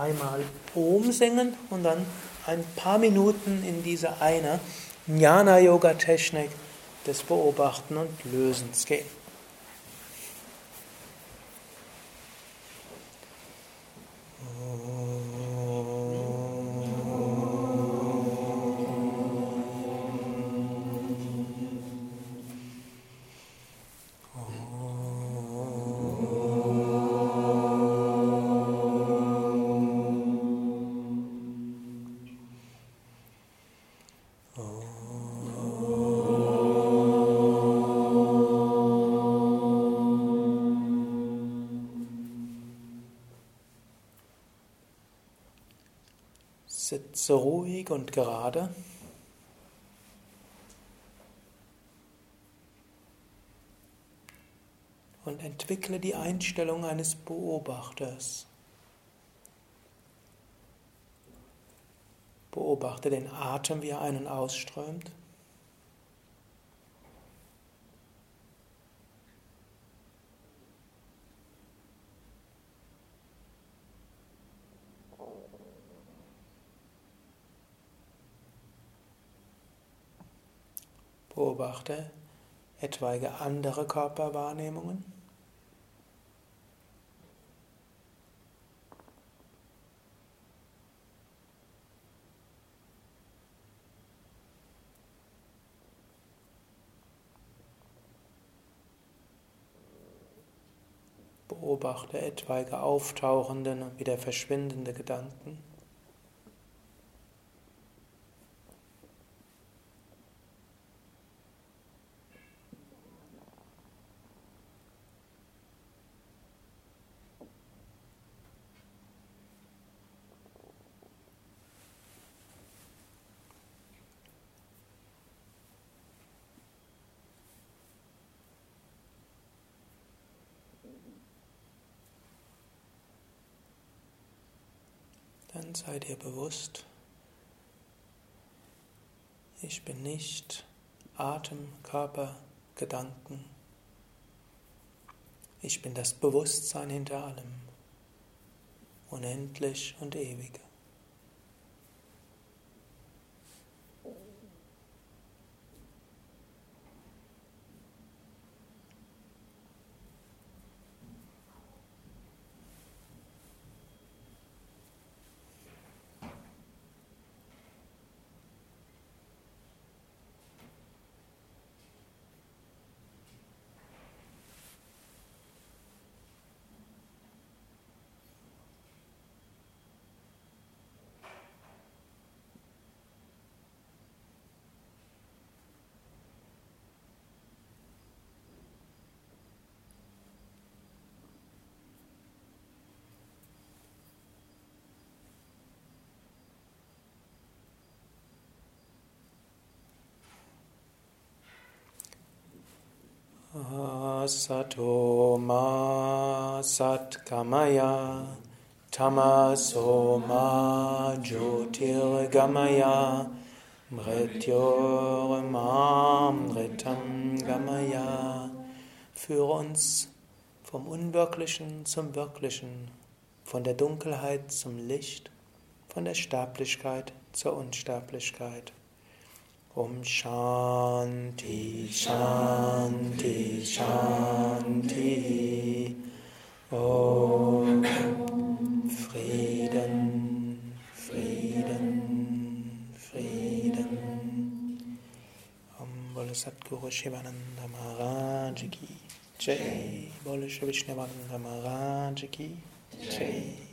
einmal Om singen und dann ein paar Minuten in diese eine Jnana-Yoga-Technik des Beobachten und Lösens gehen. Sitze ruhig und gerade. Und entwickle die Einstellung eines Beobachters. Beobachte den Atem, wie er ein- und ausströmt. Beobachte etwaige andere Körperwahrnehmungen. Beobachte etwaige auftauchende und wieder verschwindende Gedanken. Dann sei dir bewusst, ich bin nicht Atem, Körper, Gedanken. Ich bin das Bewusstsein hinter allem, unendlich und ewig. Sato ma satkamaya tamaso ma jyotirgamaya mrityor mamritam gamaya Führe uns vom Unwirklichen zum Wirklichen, von der Dunkelheit zum Licht, von der Sterblichkeit zur Unsterblichkeit. Om Shanti, Shanti, Shanti. Om Frieden, Frieden, Frieden. Om Bole Satguru Shivananda Maharaj Ki Jai. Bole Shri Vishnavananda Maharaj Ki Jai.